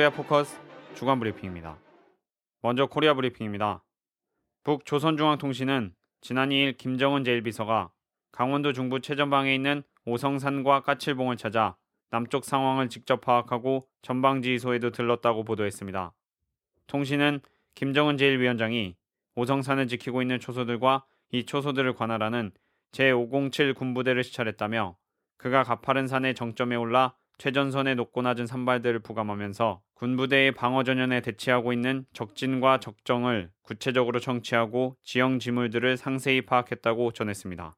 코리아 포커스 주간 브리핑입니다. 먼저 코리아 브리핑입니다. 북조선중앙통신은 지난 2일 김정은 제1비서가 강원도 중부 최전방에 있는 오성산과 까칠봉을 찾아 남쪽 상황을 직접 파악하고 전방지휘소에도 들렀다고 보도했습니다. 통신은 김정은 제1위원장이 오성산을 지키고 있는 초소들과 이 초소들을 관할하는 제507 군부대를 시찰했다며 그가 가파른 산의 정점에 올라 최전선의 높고 낮은 산발들을 부감하면서 군부대의 방어 전연에 대치하고 있는 적진과 적정을 구체적으로 청취하고 지형 지물들을 상세히 파악했다고 전했습니다.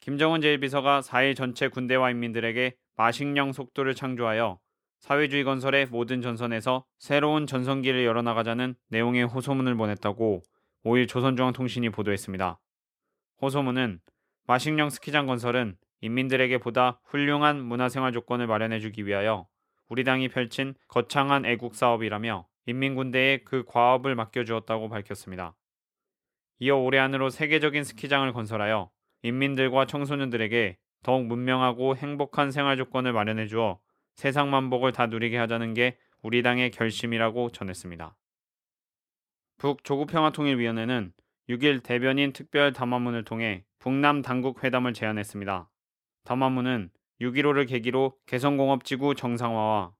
김정은 제1비서가 4일 전체 군대와 인민들에게 마식령 속도를 창조하여 사회주의 건설의 모든 전선에서 새로운 전성기를 열어나가자는 내용의 호소문을 보냈다고 5일 조선중앙통신이 보도했습니다. 호소문은 마식령 스키장 건설은 인민들에게 보다 훌륭한 문화생활 조건을 마련해주기 위하여 우리 당이 펼친 거창한 애국 사업이라며 인민군대에 그 과업을 맡겨주었다고 밝혔습니다. 이어 올해 안으로 세계적인 스키장을 건설하여 인민들과 청소년들에게 더욱 문명하고 행복한 생활 조건을 마련해 주어 세상 만복을 다 누리게 하자는 게 우리 당의 결심이라고 전했습니다. 북 조국평화통일위원회는 6일 대변인 특별 담화문을 통해 북남 당국 회담을 제안했습니다. 담화문은 6.15를 계기로 개성공업지구 정상화와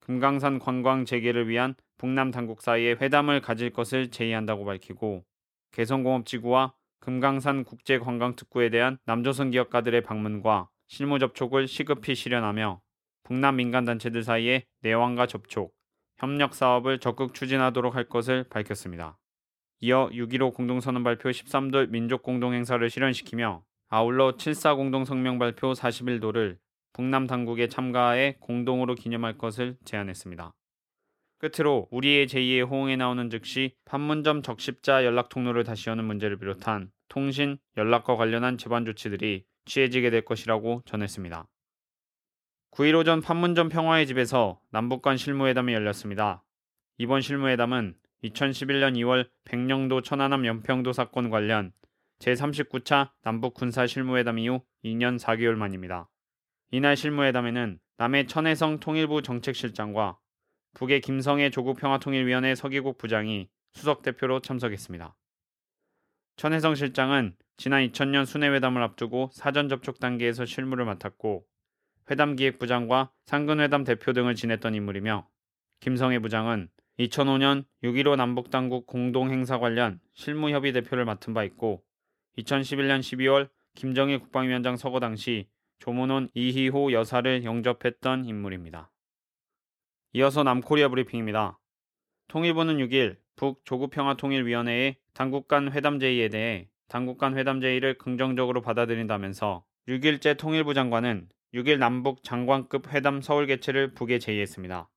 금강산 관광 재개를 위한 북남 당국 사이에 회담을 가질 것을 제의한다고 밝히고 개성공업지구와 금강산 국제관광특구에 대한 남조선 기업가들의 방문과 실무 접촉을 시급히 실현하며 북남 민간단체들 사이의 내왕과 접촉, 협력 사업을 적극 추진하도록 할 것을 밝혔습니다. 이어 6.15 공동선언 발표 13돌 민족공동행사를 실현시키며 아울러 7.4 공동성명 발표 41도를 북남 당국의 참가에 공동으로 기념할 것을 제안했습니다. 끝으로 우리의 제2의 호응에 나오는 즉시 판문점 적십자 연락 통로를 다시 여는 문제를 비롯한 통신, 연락과 관련한 제반 조치들이 취해지게 될 것이라고 전했습니다. 9일 오전 판문점 평화의 집에서 남북 간 실무회담이 열렸습니다. 이번 실무회담은 2011년 2월 백령도 천안함 연평도 사건 관련 제39차 남북 군사 실무회담 이후 2년 4개월 만입니다. 이날 실무회담에는 남해 천혜성 통일부 정책실장과 북의 김성애 조국평화통일위원회 서기국 부장이 수석 대표로 참석했습니다. 천혜성 실장은 지난 2000년 순회회담을 앞두고 사전 접촉 단계에서 실무를 맡았고 회담 기획부장과 상근회담 대표 등을 지냈던 인물이며 김성애 부장은 2005년 6.15 남북당국 공동행사 관련 실무협의 대표를 맡은 바 있고 2011년 12월 김정일 국방위원장 서거 당시 조문원 이희호 여사를 영접했던 인물입니다. 이어서 남코리아 브리핑입니다. 통일부는 6일 북조국평화통일위원회의 당국 간 회담 제의에 대해 당국 간 회담 제의를 긍정적으로 받아들인다면서 6일째 통일부 장관은 6일 남북 장관급 회담 서울 개최를 북에 제의했습니다.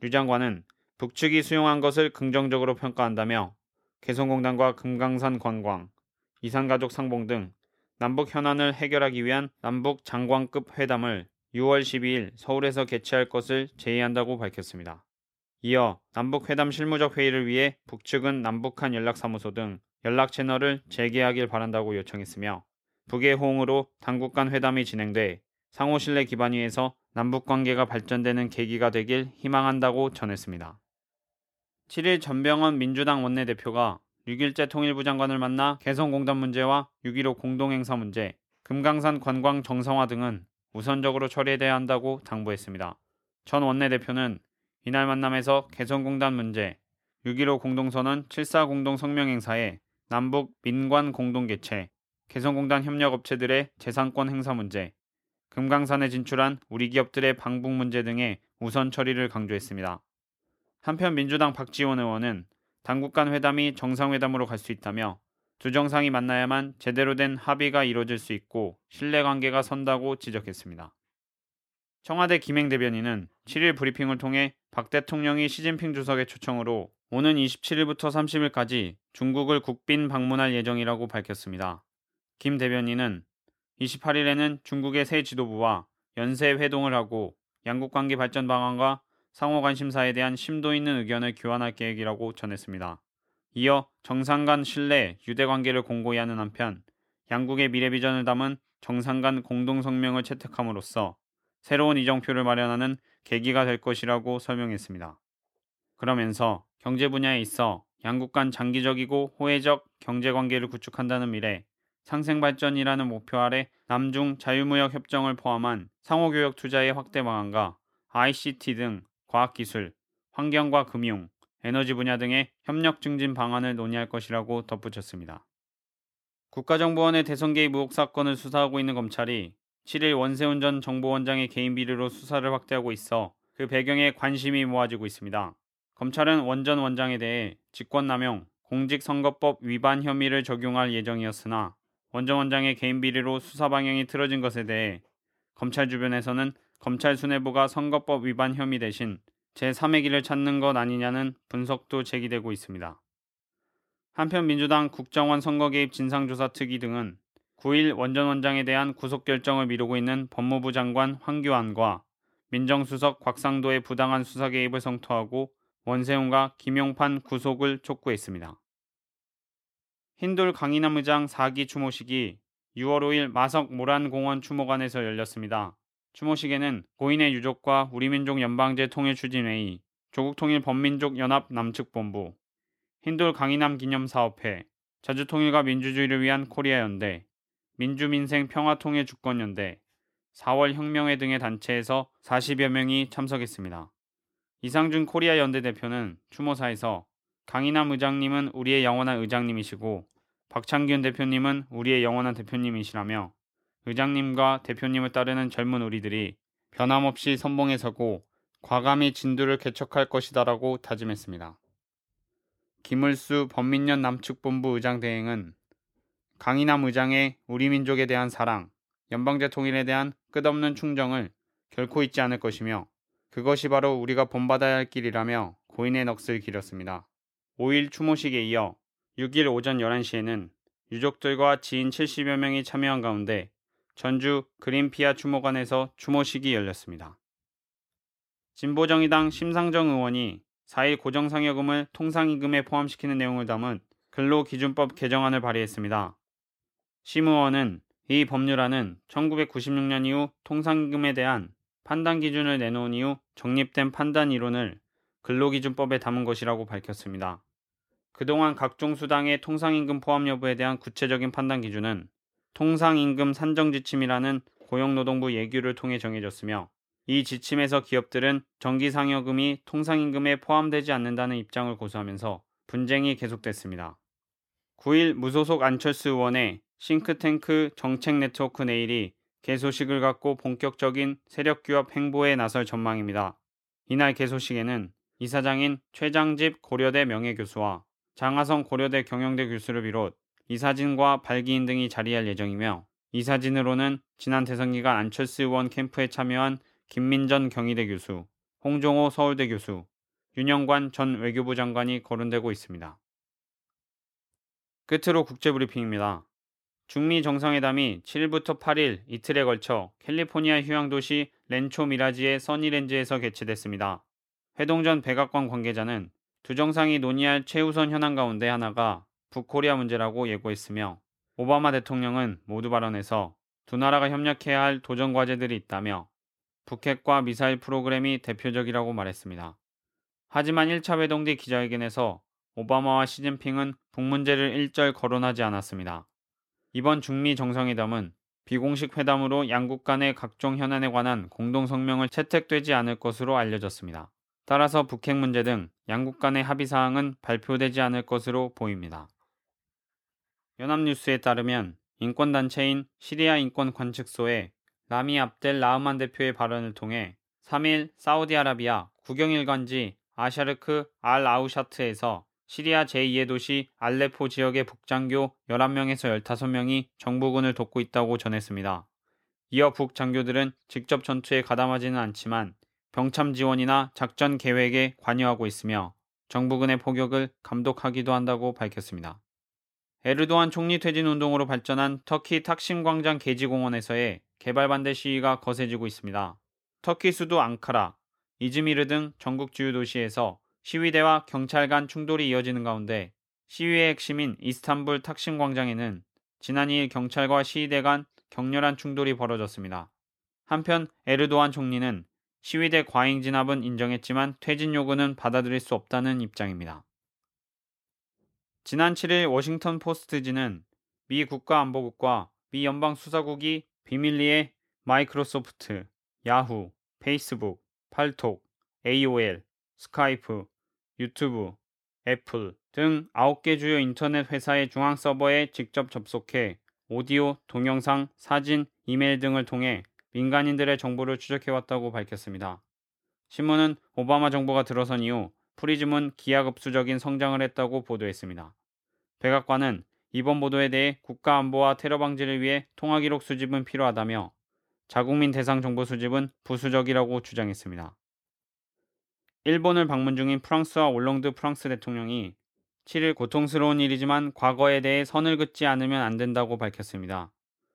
류 장관은 북측이 수용한 것을 긍정적으로 평가한다며 개성공단과 금강산 관광, 이산가족 상봉 등 남북 현안을 해결하기 위한 남북 장관급 회담을 6월 12일 서울에서 개최할 것을 제의한다고 밝혔습니다. 이어 남북 회담 실무적 회의를 위해 북측은 남북한 연락사무소 등 연락 채널을 재개하길 바란다고 요청했으며 북의 호응으로 당국 간 회담이 진행돼 상호 신뢰 기반 위에서 남북 관계가 발전되는 계기가 되길 희망한다고 전했습니다. 7일 전병헌 민주당 원내대표가 6일째 통일부 장관을 만나 개성공단 문제와 6.15 공동행사 문제, 금강산 관광 정상화 등은 우선적으로 처리해야 한다고 당부했습니다. 전 원내대표는 이날 만남에서 개성공단 문제, 6.15 공동선언 7.4 공동 성명행사에 남북 민관 공동 개최, 개성공단 협력업체들의 재산권 행사 문제, 금강산에 진출한 우리 기업들의 방북 문제 등의 우선 처리를 강조했습니다. 한편 민주당 박지원 의원은 당국 간 회담이 정상회담으로 갈 수 있다며 두 정상이 만나야만 제대로 된 합의가 이루어질 수 있고 신뢰관계가 선다고 지적했습니다. 청와대 김행 대변인은 7일 브리핑을 통해 박 대통령이 시진핑 주석의 초청으로 오는 27일부터 30일까지 중국을 국빈 방문할 예정이라고 밝혔습니다. 김 대변인은 28일에는 중국의 새 지도부와 연쇄 회동을 하고 양국 관계 발전 방안과 상호 관심사에 대한 심도 있는 의견을 교환할 계획이라고 전했습니다. 이어 정상 간 신뢰, 유대 관계를 공고히 하는 한편 양국의 미래 비전을 담은 정상 간 공동 성명을 채택함으로써 새로운 이정표를 마련하는 계기가 될 것이라고 설명했습니다. 그러면서 경제 분야에 있어 양국 간 장기적이고 호혜적 경제 관계를 구축한다는 미래 상생 발전이라는 목표 아래 남중 자유무역 협정을 포함한 상호 교역 투자의 확대 방안과 ICT 등 과학기술, 환경과 금융, 에너지 분야 등의 협력 증진 방안을 논의할 것이라고 덧붙였습니다. 국가정보원의 대선 개입 의혹 사건을 수사하고 있는 검찰이 7일 원세훈 전 정보원장의 개인 비리로 수사를 확대하고 있어 그 배경에 관심이 모아지고 있습니다. 검찰은 원 전 원장에 대해 직권남용, 공직선거법 위반 혐의를 적용할 예정이었으나 원 전 원장의 개인 비리로 수사 방향이 틀어진 것에 대해 검찰 주변에서는 검찰 수뇌부가 선거법 위반 혐의 대신 제3의 길을 찾는 것 아니냐는 분석도 제기되고 있습니다. 한편 민주당 국정원 선거 개입 진상조사 특위 등은 9일 원전 원장에 대한 구속 결정을 미루고 있는 법무부 장관 황교안과 민정수석 곽상도의 부당한 수사 개입을 성토하고 원세훈과 김용판 구속을 촉구했습니다. 흰돌 강희남 의장 4기 추모식이 6월 5일 마석 모란공원 추모관에서 열렸습니다. 추모식에는 고인의 유족과 우리민족 연방제 통일 추진회의, 조국통일범민족연합 남측본부, 흰돌 강희남 기념사업회, 자주통일과 민주주의를 위한 코리아연대, 민주민생 평화통일 주권연대, 4월 혁명회 등의 단체에서 40여 명이 참석했습니다. 이상준 코리아 연대 대표는 추모사에서 강인함 의장님은 우리의 영원한 의장님이시고 박창균 대표님은 우리의 영원한 대표님이시라며 의장님과 대표님을 따르는 젊은 우리들이 변함없이 선봉에 서고 과감히 진두를 개척할 것이다라고 다짐했습니다. 김을수 범민련 남측본부 의장 대행은 강인함 의장의 우리 민족에 대한 사랑, 연방제 통일에 대한 끝없는 충정을 결코 잊지 않을 것이며 그것이 바로 우리가 본받아야 할 길이라며 고인의 넋을 기렸습니다. 5일 추모식에 이어 6일 오전 11시에는 유족들과 지인 70여 명이 참여한 가운데 전주 그린피아 추모관에서 추모식이 열렸습니다. 진보정의당 심상정 의원이 4일 고정상여금을 통상임금에 포함시키는 내용을 담은 근로기준법 개정안을 발의했습니다. 심 의원은 이 법률안은 1996년 이후 통상임금에 대한 판단 기준을 내놓은 이후 정립된 판단 이론을 근로기준법에 담은 것이라고 밝혔습니다. 그동안 각종 수당의 통상임금 포함 여부에 대한 구체적인 판단 기준은 통상임금 산정지침이라는 고용노동부 예규를 통해 정해졌으며 이 지침에서 기업들은 정기상여금이 통상임금에 포함되지 않는다는 입장을 고수하면서 분쟁이 계속됐습니다. 9일 무소속 안철수 의원의 싱크탱크 정책 네트워크 내일이 개소식을 갖고 본격적인 세력 규합 행보에 나설 전망입니다. 이날 개소식에는 이사장인 최장집 고려대 명예교수와 장하성 고려대 경영대 교수를 비롯 이 사진과 발기인 등이 자리할 예정이며 이 사진으로는 지난 대선 기간 안철수 의원 캠프에 참여한 김민전 경희대 교수, 홍종호 서울대 교수, 윤영관 전 외교부 장관이 거론되고 있습니다. 끝으로 국제브리핑입니다. 중미 정상회담이 7일부터 8일 이틀에 걸쳐 캘리포니아 휴양 도시 렌초 미라지의 써니렌즈에서 개최됐습니다. 회동 전 백악관 관계자는 두 정상이 논의할 최우선 현안 가운데 하나가 북코리아 문제라고 예고했으며 오바마 대통령은 모두 발언에서 두 나라가 협력해야 할 도전 과제들이 있다며 북핵과 미사일 프로그램이 대표적이라고 말했습니다. 하지만 1차 회동 뒤 기자회견에서 오바마와 시진핑은 북 문제를 일절 거론하지 않았습니다. 이번 중미 정상회담은 비공식 회담으로 양국 간의 각종 현안에 관한 공동 성명을 채택되지 않을 것으로 알려졌습니다. 따라서 북핵 문제 등 양국 간의 합의 사항은 발표되지 않을 것으로 보입니다. 연합뉴스에 따르면 인권단체인 시리아 인권관측소의 라미 압델 라흐만 대표의 발언을 통해 3일 사우디아라비아 국영일관지 아샤르크 알 아우샤트에서 시리아 제2의 도시 알레포 지역의 북장교 11명에서 15명이 정부군을 돕고 있다고 전했습니다. 이어 북장교들은 직접 전투에 가담하지는 않지만 병참 지원이나 작전 계획에 관여하고 있으며 정부군의 포격을 감독하기도 한다고 밝혔습니다. 에르도안 총리 퇴진 운동으로 발전한 터키 탁심 광장 개지공원에서의 개발 반대 시위가 거세지고 있습니다. 터키 수도 앙카라, 이즈미르 등 전국 주요 도시에서 시위대와 경찰 간 충돌이 이어지는 가운데 시위의 핵심인 이스탄불 탁심 광장에는 지난 2일 경찰과 시위대 간 격렬한 충돌이 벌어졌습니다. 한편 에르도안 총리는 시위대 과잉 진압은 인정했지만 퇴진 요구는 받아들일 수 없다는 입장입니다. 지난 7일 워싱턴 포스트지는 미 국가안보국과 미 연방수사국이 비밀리에 마이크로소프트, 야후, 페이스북, 팔톡, AOL, 스카이프, 유튜브, 애플 등 9개 주요 인터넷 회사의 중앙 서버에 직접 접속해 오디오, 동영상, 사진, 이메일 등을 통해 민간인들의 정보를 추적해왔다고 밝혔습니다. 신문은 오바마 정부가 들어선 이후 프리즘은 기하급수적인 성장을 했다고 보도했습니다. 백악관은 이번 보도에 대해 국가 안보와 테러 방지를 위해 통화 기록 수집은 필요하다며 자국민 대상 정보 수집은 부수적이라고 주장했습니다. 일본을 방문 중인 프랑스와 올렁드 프랑스 대통령이 7일 고통스러운 일이지만 과거에 대해 선을 긋지 않으면 안 된다고 밝혔습니다.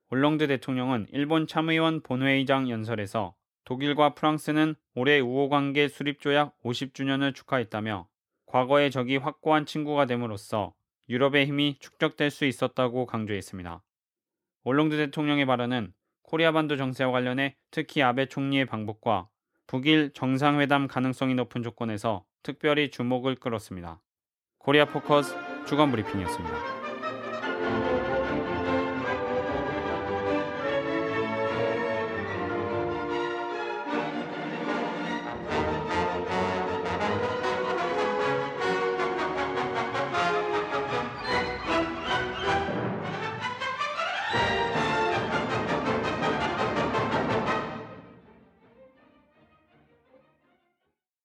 올렁드 대통령은 일본 참의원 본회의장 연설에서 독일과 프랑스는 올해 우호관계 수립 조약 50주년을 축하했다며 과거의 적이 확고한 친구가 됨으로써 유럽의 힘이 축적될 수 있었다고 강조했습니다. 올롱드 대통령의 발언은 코리아 반도 정세와 관련해 특히 아베 총리의 방북과 북일 정상회담 가능성이 높은 조건에서 특별히 주목을 끌었습니다. 코리아 포커스 주간 브리핑이었습니다.